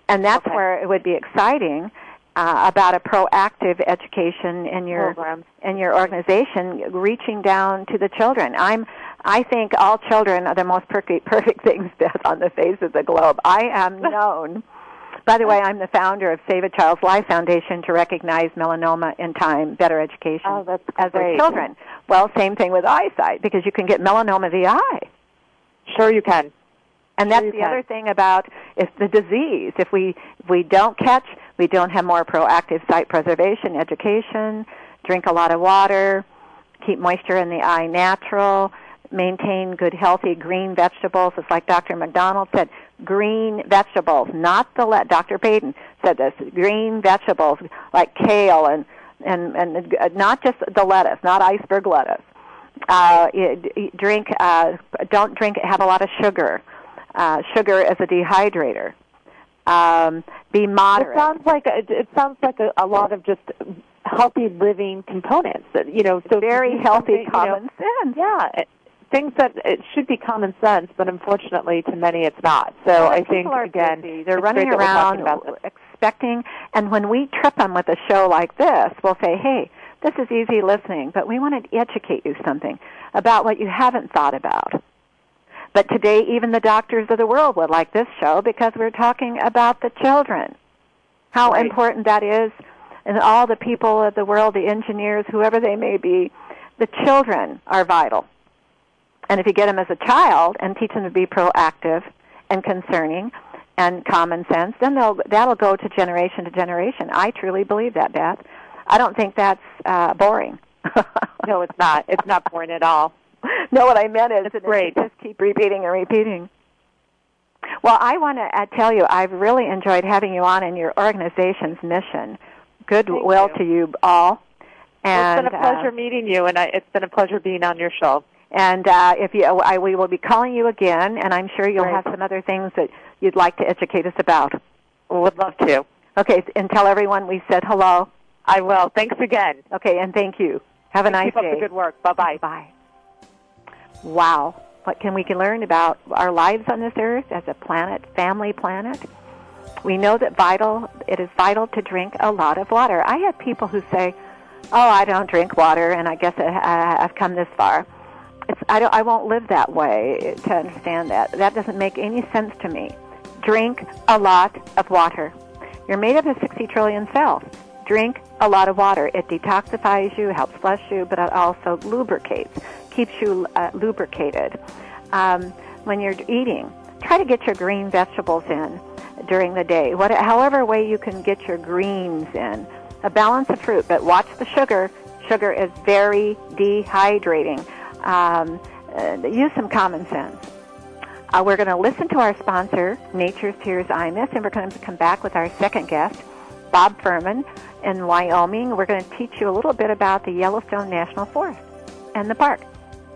And that's Okay. where it would be exciting uh, about a proactive education in your Program. in your organization, reaching down to the children. I'm I think all children are the most perfect perfect [LAUGHS] things on the face of the globe. I am [LAUGHS] known. By the way, I'm the founder of Save a Child's Life Foundation to recognize melanoma in time, better education Oh, that's as our children. Well, same thing with eyesight because you can get melanoma of the eye. Sure, you can. And that's Sure the can. other thing about it's the disease. If we if we don't catch, we don't have more proactive sight preservation, education, drink a lot of water, keep moisture in the eye natural, maintain good healthy green vegetables. It's like Dr. McDonald said, green vegetables, not the let. Dr. Payton said this, green vegetables like kale and and and uh, not just the lettuce, not iceberg lettuce. Uh, drink uh, don't drink have a lot of sugar. Uh, sugar is a dehydrator. Um, be It moderate. sounds like a, it sounds like a, a lot of just healthy living components. That you know, so very healthy something, you know, common sense. Yeah, it- things that it should be common sense, but unfortunately, to many, it's not. So Well, I think are again, busy. they're running great that we're around about expecting, and when we trip them with a show like this, we'll say, "Hey, this is easy listening, but we want to educate you something about what you haven't thought about." But today, even the doctors of the world would like this show because we're talking about the children. How Right. important that is, and all the people of the world, the engineers, whoever they may be, the children are vital. And if you get them as a child and teach them to be proactive and concerning and common sense, then they'll that'll go to generation to generation. I truly believe that, Beth. I don't think that's uh, boring. [LAUGHS] No, it's not. It's not boring at all. no, what I meant is that great. Just keep repeating and repeating. Well, I want to uh, tell you, I've really enjoyed having you on and your organization's mission. Goodwill to you all. Well, it's been a pleasure uh, meeting you, and I, it's been a pleasure being on your show. And uh, if you, I, we will be calling you again, and I'm sure you'll Great. have some other things that you'd like to educate us about. Would love to. Okay, and tell everyone we said hello. I will. Thanks again. Okay, and thank you. Have a nice Keep up day. the good work. Bye bye. Bye. Wow. What can we learn about our lives on this earth as a planet, family planet? We know that vital it is vital to drink a lot of water. I have people who say, "Oh, I don't drink water, and I guess I, I've come this far." It's I don't I won't live that way to understand that. That doesn't make any sense to me. Drink a lot of water. You're made up of 60 trillion cells. Drink a lot of water. It detoxifies you, helps flush you, but it also lubricates, keeps you uh, lubricated. Um, when you're eating, try to get your green vegetables in during the day. What, however way you can get your greens in. A balance of fruit, but watch the sugar. Sugar is very dehydrating. Um, uh, use some common sense. Uh, we're going to listen to our sponsor, Nature's Tears Mist, and we're going to come back with our second guest, Bob Furman in Wyoming. We're going to teach you a little bit about the Yellowstone National Forest and the park.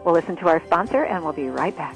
We'll listen to our sponsor, and we'll be right back.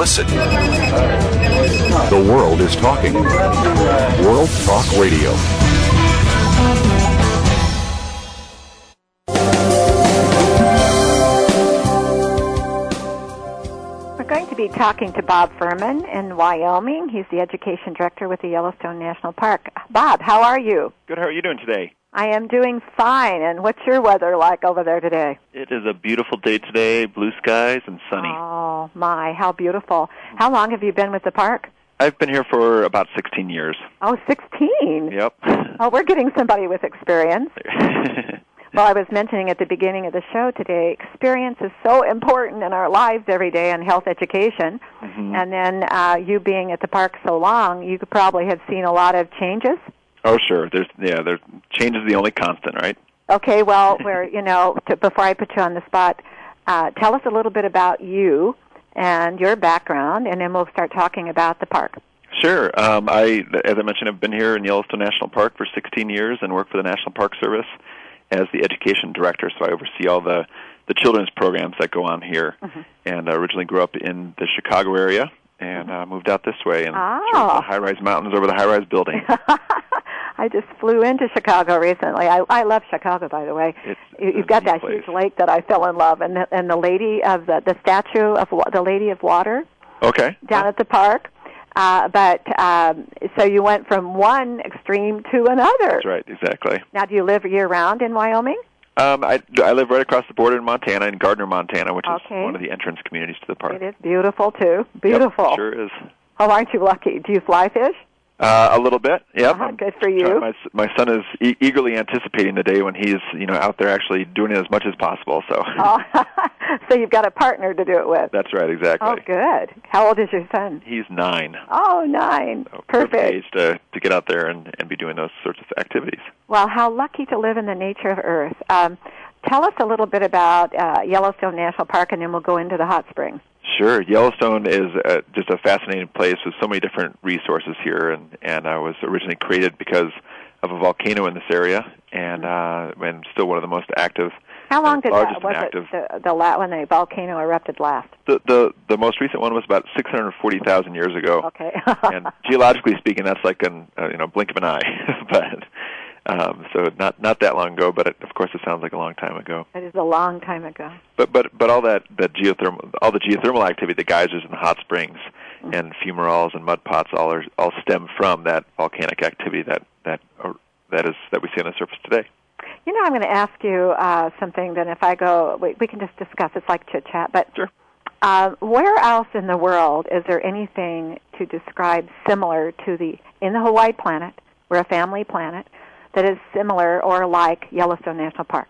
Listen. The world is talking. World Talk Radio. Be talking to Bob Furman in Wyoming. He's the education director with the Yellowstone National Park. Bob, how are you? Good. How are you doing today? I am doing fine. And what's your weather like over there today? It is a beautiful day today, blue skies and sunny. Oh, my, how beautiful. How long have you been with the park? I've been here for about 16 years. Oh, 16. Yep. Oh, we're getting somebody with experience. [LAUGHS] Well, I was mentioning at the beginning of the show today, experience is so important in our lives every day in health education. Mhm. And then uh, you being at the park so long, you could probably have seen a lot of changes. oh, sure. There's yeah. There's change is the only constant, right? Okay, well, [LAUGHS] where you know, to, before I put you on the spot, uh, tell us a little bit about you and your background, and then we'll start talking about the park. Sure. Um, I, as I mentioned, I've been here in Yellowstone National Park for 16 years and work for the National Park Service as the education director. So I oversee all the the children's programs that go on here. Mm-hmm. And I originally grew up in the Chicago area and uh, moved out this way and Oh. the high-rise mountains over the high-rise building. [LAUGHS] I just flew into Chicago recently. I, I love Chicago, by the way. It's you, you've got that place. huge lake that I fell in love, and the, and the lady of the the statue of the Lady of Water Okay. down at the park. Uh, but um, so you went from one extreme to another. That's right. Exactly. Now, do you live year round in Wyoming? Um, I, I live right across the border in Montana, in Gardiner, Montana, which Okay. is one of the entrance communities to the park. It is beautiful too. Yep, Beautiful. sure is. Oh, aren't you lucky? Do you fly fish? Uh, a little bit. Yep. Uh-huh, good for you. My my son is e- eagerly anticipating the day when he's you know out there actually doing it as much as possible. So [LAUGHS] Oh, [LAUGHS] so you've got a partner to do it with. that's right. Exactly. Oh, good. How old is your son? He's nine. Oh, nine. So Perfect. age to to get out there and and be doing those sorts of activities. Well, how lucky to live in the nature of Earth. Um, tell us a little bit about uh, Yellowstone National Park, and then we'll go into the hot springs. Sure. Yellowstone is uh, just a fascinating place with so many different resources here, and and I was originally created because of a volcano in this area, and uh, and still one of the most active. How long did that was and it active. the, the la- when the volcano erupted last? The the the most recent one was about 640,000 years ago. Okay. and geologically speaking, that's like an uh, you know blink of an eye, [LAUGHS] but um, so not not that long ago. But it, of course, it sounds like a long time ago. It is a long time ago. But but but all that that geothermal all the geothermal activity, the geysers and the hot springs, and fumaroles and mud pots, all are all stem from that volcanic activity that that uh, that is that we see on the surface today. You know, I'm going to ask you uh, something. Then, if I go, we, we can just discuss. It's like chit chat. But Sure. uh, where else in the world is there anything to describe similar to the in the Hawaii planet? We're a family planet that is similar or like Yellowstone National Park.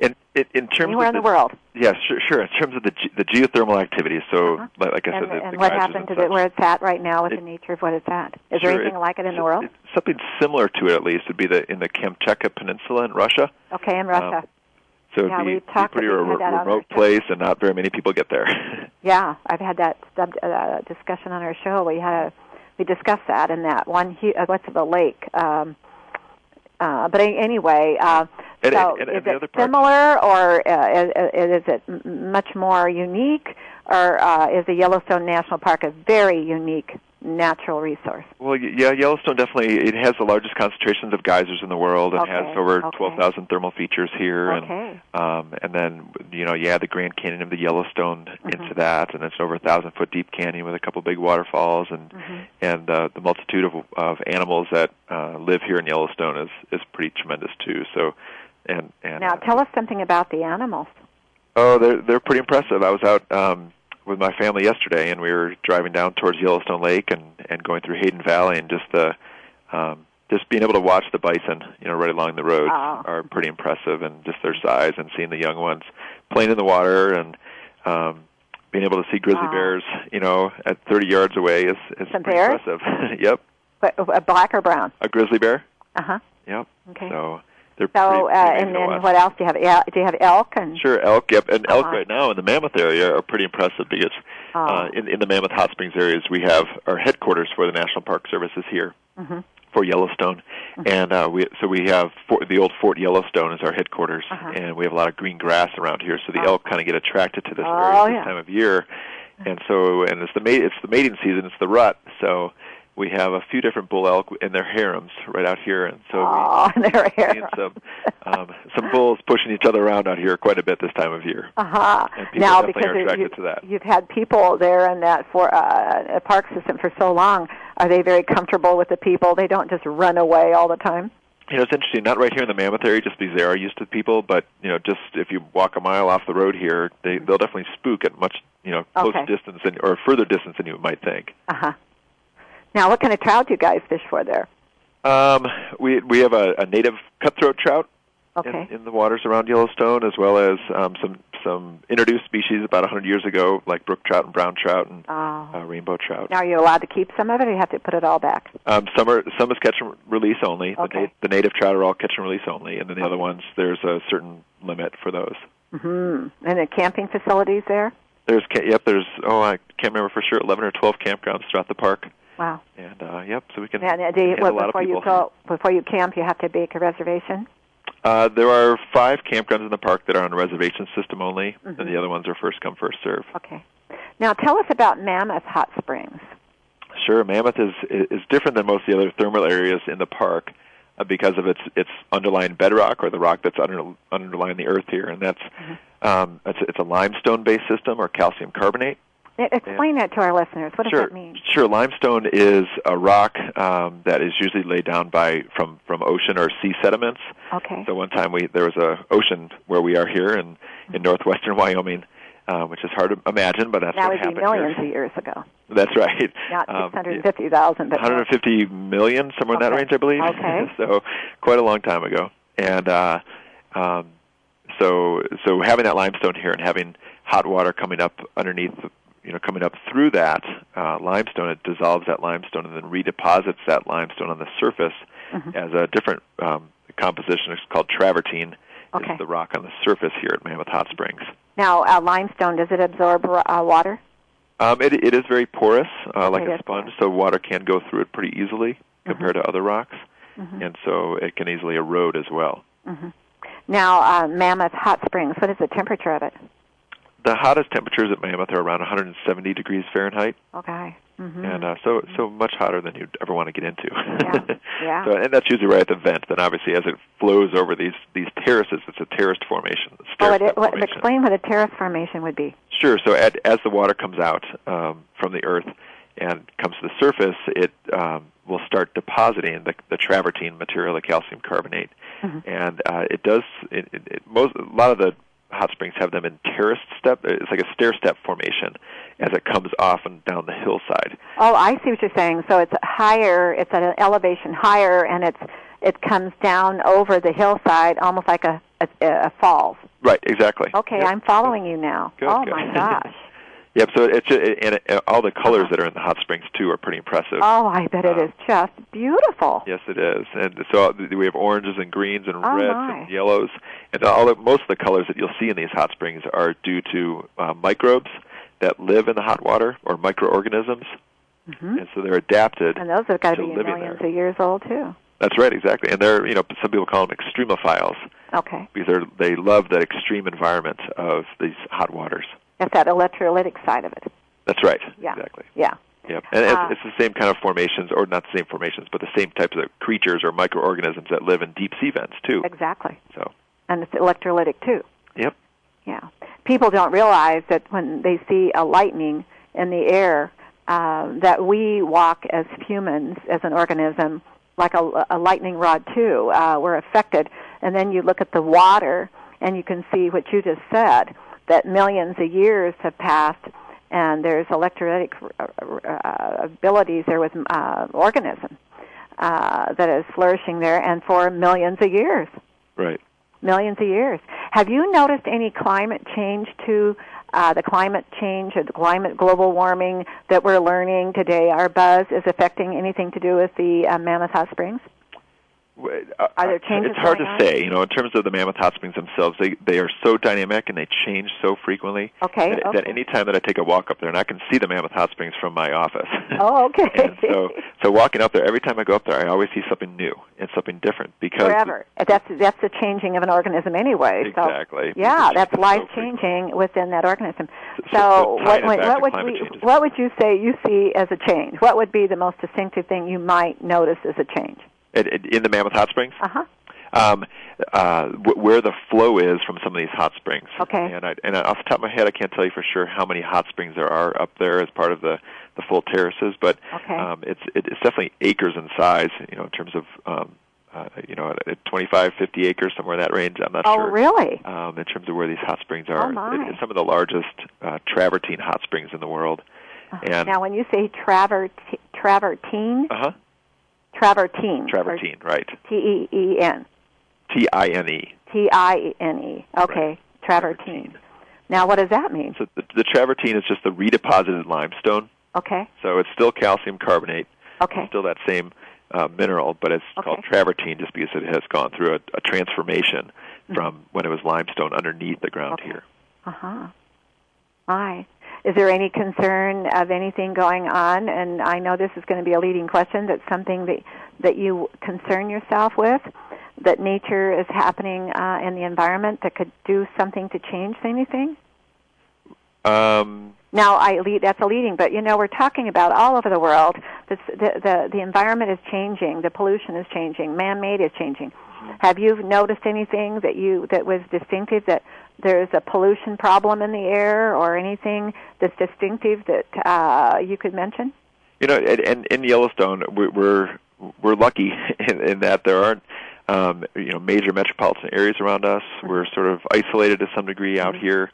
In in, in terms Anywhere of in the world. yeah, sure, sure. In terms of the ge- the geothermal activity, so Uh-huh. like, I And, said, the, and the what happened and to it, where it's at right now with It- the nature of what it's at? Is Sure, there anything it- like it in the world? something similar to it, at least, would be the in the Kamchatka Peninsula in Russia. Okay, in Russia. um, So Yeah, it'd be, be pretty we re- had that on our remote place, and not very many people get there. [LAUGHS] Yeah, I've had that sub, uh, discussion on our show. We had a we discussed that in that one. hu- Uh, what's the lake? Um, uh, but anyway, uh, And- so and- and is it similar, or uh, is, is it much more unique, or uh, is the Yellowstone National Park a very unique natural resource? well, yeah, Yellowstone definitely it has the largest concentrations of geysers in the world, and Okay, has over okay. 12,000 thermal features here, Okay. and um, and then you know, yeah, the Grand Canyon of the Yellowstone Mm-hmm. into that, and it's over a thousand foot deep canyon with a couple big waterfalls, and Mm-hmm. and uh, the multitude of of animals that uh, live here in Yellowstone is is pretty tremendous too. So, and and Now, uh, tell us something about the animals. Oh, they're they're pretty impressive. I was out um, with my family yesterday, and we were driving down towards Yellowstone Lake and and going through Hayden Valley, and just the um, just being able to watch the bison, you know, right along the roads Oh. are pretty impressive, and just their size, and seeing the young ones playing in the water, and um, being able to see grizzly bears, you know, at 30 yards away is is Some pretty bears? impressive. [LAUGHS] yep, What, uh, a black or brown? a grizzly bear. Uh huh. Yep. Okay. So they're So, pretty, uh, pretty and then what else do you have? Yeah, do you have elk and? Sure, elk. Yep, and elk Uh-huh. right now in the Mammoth area are pretty impressive because Oh. uh, in, in the Mammoth Hot Springs areas we have our headquarters for the National Park Service is here Mhm. for Yellowstone, and uh, we so we have Fort, the old Fort Yellowstone is our headquarters, Uh-huh. and we have a lot of green grass around here, so the Oh. elk kind of get attracted to this Oh, area yeah. this time of year. and so and it's the mate it's the mating season. It's the rut. So we have a few different bull elk in their harems right out here, and so oh, we seen [LAUGHS] here. some um, some bulls pushing each other around out here quite a bit this time of year. Uh-huh. Now, because are you, to that. you've had people there in that for uh, park system for so long, are they very comfortable with the people? They don't just run away all the time. You know, it's interesting. Not right here in the Mammoth area, just because they are used to people. But you know, just if you walk a mile off the road here, they they'll definitely spook at much you know close Okay. distance and or further distance than you might think. Uh huh. Now, what kind of trout do you guys fish for there? Um, we we have a, a native cutthroat trout Okay. in, in the waters around Yellowstone, as well as um, some some introduced species about 100 years ago, like brook trout and brown trout and Oh. uh, rainbow trout. Now, are you allowed to keep some of it, or you have to put it all back? Um, some are some is catch and release only. Okay. The, na- the native trout are all catch and release only, and then the other ones there's a certain limit for those. hmm And the camping facilities there? There's yep. There's oh I can't remember for sure. 11 or 12 campgrounds throughout the park, Wow. and uh, yep. So we can And uh, do you, handle a lot of before you go, before you camp, you have to make a reservation. Uh, there are five campgrounds in the park that are on a reservation system only, Mhm. and the other ones are first come first serve. Okay. Now, tell us about Mammoth Hot Springs. Sure, Mammoth is is different than most of the other thermal areas in the park uh, because of its its underlying bedrock or the rock that's under, underlying the earth here, and that's Mm-hmm. um, it's, it's a limestone based system or calcium carbonate. Explain that to our listeners. What does sure, that mean? sure. Limestone is a rock um, that is usually laid down by from from ocean or sea sediments. Okay. So one time we there was a ocean where we are here in in northwestern Wyoming, uh, which is hard to imagine, but that's that what would be millions here. of years ago. That's right. Not Um, 650,000, but 150 million, somewhere in that range, I believe. [LAUGHS] Okay. so quite a long time ago, and uh, um, so so having that limestone here and having hot water coming up underneath, you know, coming up through that uh, limestone, it dissolves that limestone and then redeposits that limestone on the surface Mhm. as a different um, composition. It's called travertine. Okay. Is the rock on the surface here at Mammoth Hot Springs. Now, uh, limestone, does it absorb uh, water? Um, it, it is very porous, uh, like a sponge, so water can go through it pretty easily compared to other rocks, Mhm. and so it can easily erode as well. hmm Now, uh, Mammoth Hot Springs, what is the temperature of it? The hottest temperatures at Mammoth are around 170 degrees Fahrenheit, Okay. hmm and uh, so so much hotter than you'd ever want to get into. Yeah, [LAUGHS] yeah. so, and that's usually right at the vent. Then, obviously, as it flows over these these terraces, it's a terraced formation. a oh, it, what, formation. explain what a terrace formation would be. Sure. So at, as the water comes out um, from the earth and comes to the surface, it um, will start depositing the, the travertine material, the calcium carbonate, Mhm. and uh, it does. It, it, most a lot of the hot springs have them in terraced step. Uh, it's like a stair step formation as it comes off and down the hillside. Oh, I see what you're saying. So it's higher, it's at an elevation higher, and it's it comes down over the hillside, almost like a a, a falls. Right. Exactly. Okay, Yep. I'm following you now. Good, oh good. my [LAUGHS] gosh. Yep. So it's it, and it, all the colors that are in the hot springs too are pretty impressive. Oh, I bet it Uh, is just beautiful. Yes, it is. And so we have oranges and greens and Oh, reds my. and yellows, and all the, most of the colors that you'll see in these hot springs are due to uh, microbes that live in the hot water or microorganisms, hmm and so they're adapted. And those have got to to be millions there. of years old too. That's right, exactly. And they're you know some people call them extremophiles Okay, because they're, they love that extreme environment of these hot waters. That's that electrolytic side of it. That's right. Yeah. Exactly. Yeah. Yep. And Uh, it's, it's the same kind of formations, or not the same formations, but the same types of creatures or microorganisms that live in deep sea vents too. Exactly. So. And it's electrolytic too. Yep. Yeah. People don't realize that when they see a lightning in the air, uh, that we walk as humans, as an organism, like a, a lightning rod too. Uh, we're affected. And then you look at the water, and you can see what you just said, that millions of years have passed, and there's electrolytic uh, uh, abilities there with uh, organism uh, that is flourishing there, and for millions of years Right. millions of years. Have you noticed any climate change to uh, the climate change or the climate global warming that we're learning today? Our buzz is affecting anything to do with the uh, Mammoth Hot Springs? Uh, Are there changes It's hard to on? say. You know, in terms of the Mammoth Hot Springs themselves, they they are so dynamic and they change so frequently. Okay, That, okay. that any time that I take a walk up there, and I can see the Mammoth Hot Springs from my office. [LAUGHS] Oh, okay. and so, so walking up there, every time I go up there, I always see something new and something different because Forever. That's that's the changing of an organism anyway. So, Exactly. yeah, that's just so life changing within that organism. So- So, so what, what, what would we, what would you say you see as a change? What would be the most distinctive thing you might notice as a change? It, it, in the Mammoth Hot Springs. Uh huh. um, uh, wh- where the flow is from some of these hot springs. Okay. And, I, and off the top of my head, I can't tell you for sure how many hot springs there are up there as part of the the full terraces, but Okay. um, it's it, it's definitely acres in size. You know, in terms of um, uh, you know, at 25, 50 acres, somewhere in that range. I'm not Oh, sure. Oh, really? Um, in terms of where these hot springs are, Oh. It- it's some of the largest uh, travertine hot springs in the world. And now, when you say travert travertine, uh huh, travertine, travertine, right? T E E N, T I N E. T I N E. Okay, travertine. Now, what does that mean? So the, the travertine is just the redeposited limestone. Okay, So it's still calcium carbonate, okay, still that same uh, mineral, but it's Okay. called travertine just because it has gone through a, a transformation Mm-hmm. from when it was limestone underneath the ground Okay. here. uh huh. Hi. Is there any concern of anything going on? And I know this is going to be a leading question. That's something that that you concern yourself with. That nature is happening uh, in the environment that could do something to change anything. Um, Now, I lead, that's a leading, but you know, we're talking about all over the world. This, the, the the environment is changing. The pollution is changing. Man-made is changing. Have you noticed anything that you that was distinctive? That there's a pollution problem in the air, or anything that's distinctive that uh, you could mention? you know, and, and in Yellowstone, we- we're we're lucky [LAUGHS] in, in that there aren't um, you know major metropolitan areas around us. Mm-hmm. We're sort of isolated to some degree out here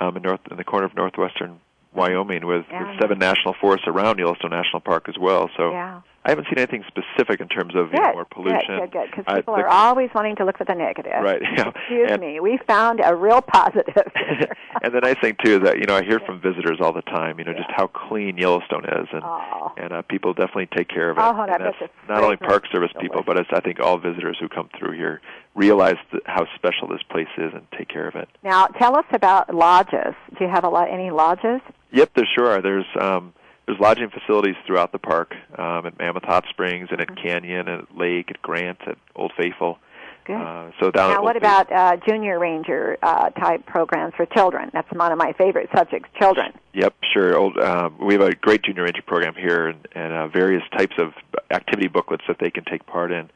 um, in north in the corner of northwestern Wyoming with, Yeah, with seven national forests around Yellowstone National Park as well. So Yeah. I haven't seen anything specific in terms of you know, more pollution. good, good, good. Because I- people the- are always wanting to look for the negative. Right, [LAUGHS] yeah. Excuse And- me. We found a real positive. [LAUGHS] and the nice thing too is that you know I hear from visitors all the time, you know, just how clean Yellowstone is, and Oh. and uh, people definitely take care of it. Oh, that that's not only. Park Service people, but it's I think all visitors who come through here realize th- how special this place is and take care of it. now, tell us about lodges. Do you have a lot any lodges? Yep, there sure are. There's um, there's lodging facilities throughout the park, um, at Mammoth Hot Springs and Mm-hmm. at Canyon and at Lake, at Grant, at Old Faithful. Good. Uh, so down now, what about uh, junior ranger uh, type programs for children? That's one of my favorite subjects, children. Yep, sure. Old, um, we have a great junior ranger program here, and, and uh, various types of activity booklets that they can take part in.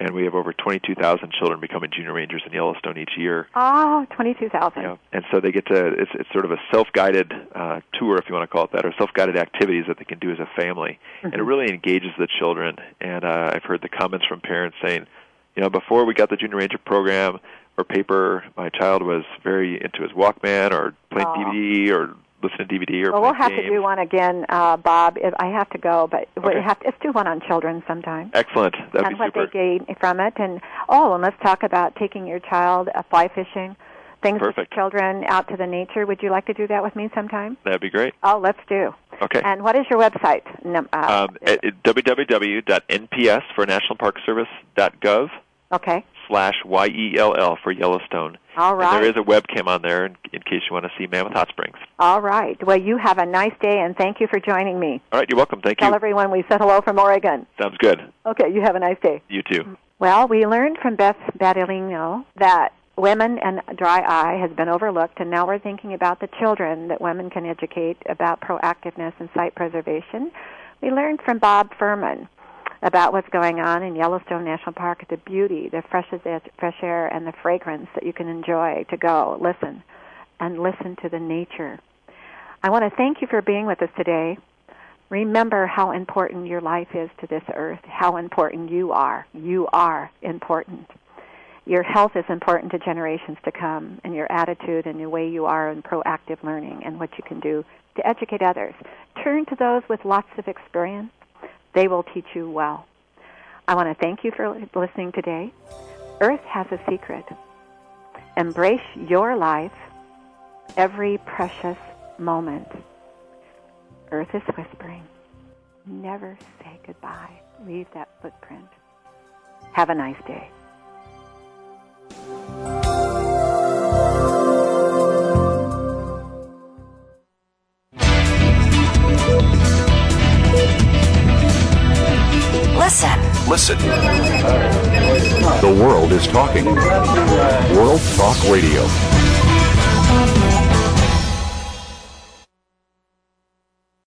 And we have over 22,000 children becoming junior rangers in Yellowstone each year. Oh, 22,000. Yeah, and so they get to it's it's sort of a self-guided uh, tour, if you want to call it that, or self-guided activities that they can do as a family, and it really engages the children. And uh, I've heard the comments from parents saying, you know, before we got the junior ranger program or paper, my child was very into his Walkman or playing Aw. DVD or listening to DVD or Well, we'll have games. to do one again, uh, Bob. If I have to go, but we Okay. have to, let's do one on children sometime. Excellent. That'd and be what super. they gain from it. And oh, and let's talk about taking your child uh, fly fishing, things with children out to the nature. Would you like to do that with me sometime? That'd be great. Oh, let's do. Okay. And what is your website? Uh, um, www.nps for nationalparkservice.gov okay. Slash Y-E-L-L for Yellowstone. All And right. there is a webcam on there in, in case you want to see Mammoth Hot Springs. All right. Well, you have a nice day, and thank you for joining me. All right, you're welcome. Thank Tell you. everyone we said hello from Oregon. Sounds good. Okay, you have a nice day. You too. Well, we learned from Beth Battaglino that women and dry eye has been overlooked, and now we're thinking about the children that women can educate about proactiveness and sight preservation. We learned from Bob Furman about what's going on in Yellowstone National Park, the beauty, the fresh, fresh air, and the fragrance that you can enjoy to go listen and listen to the nature. I want to thank you for being with us today. Remember how important your life is to this earth, how important you are. You are important. Your health is important to generations to come, and your attitude and the way you are in proactive learning and what you can do to educate others. Turn to those with lots of experience. They will teach you well. I want to thank you for listening today. Earth has a secret. Embrace your life every precious moment. Earth is whispering. Never say goodbye. Leave that footprint. Have a nice day. Listen. Listen. The world is talking. World Talk Radio.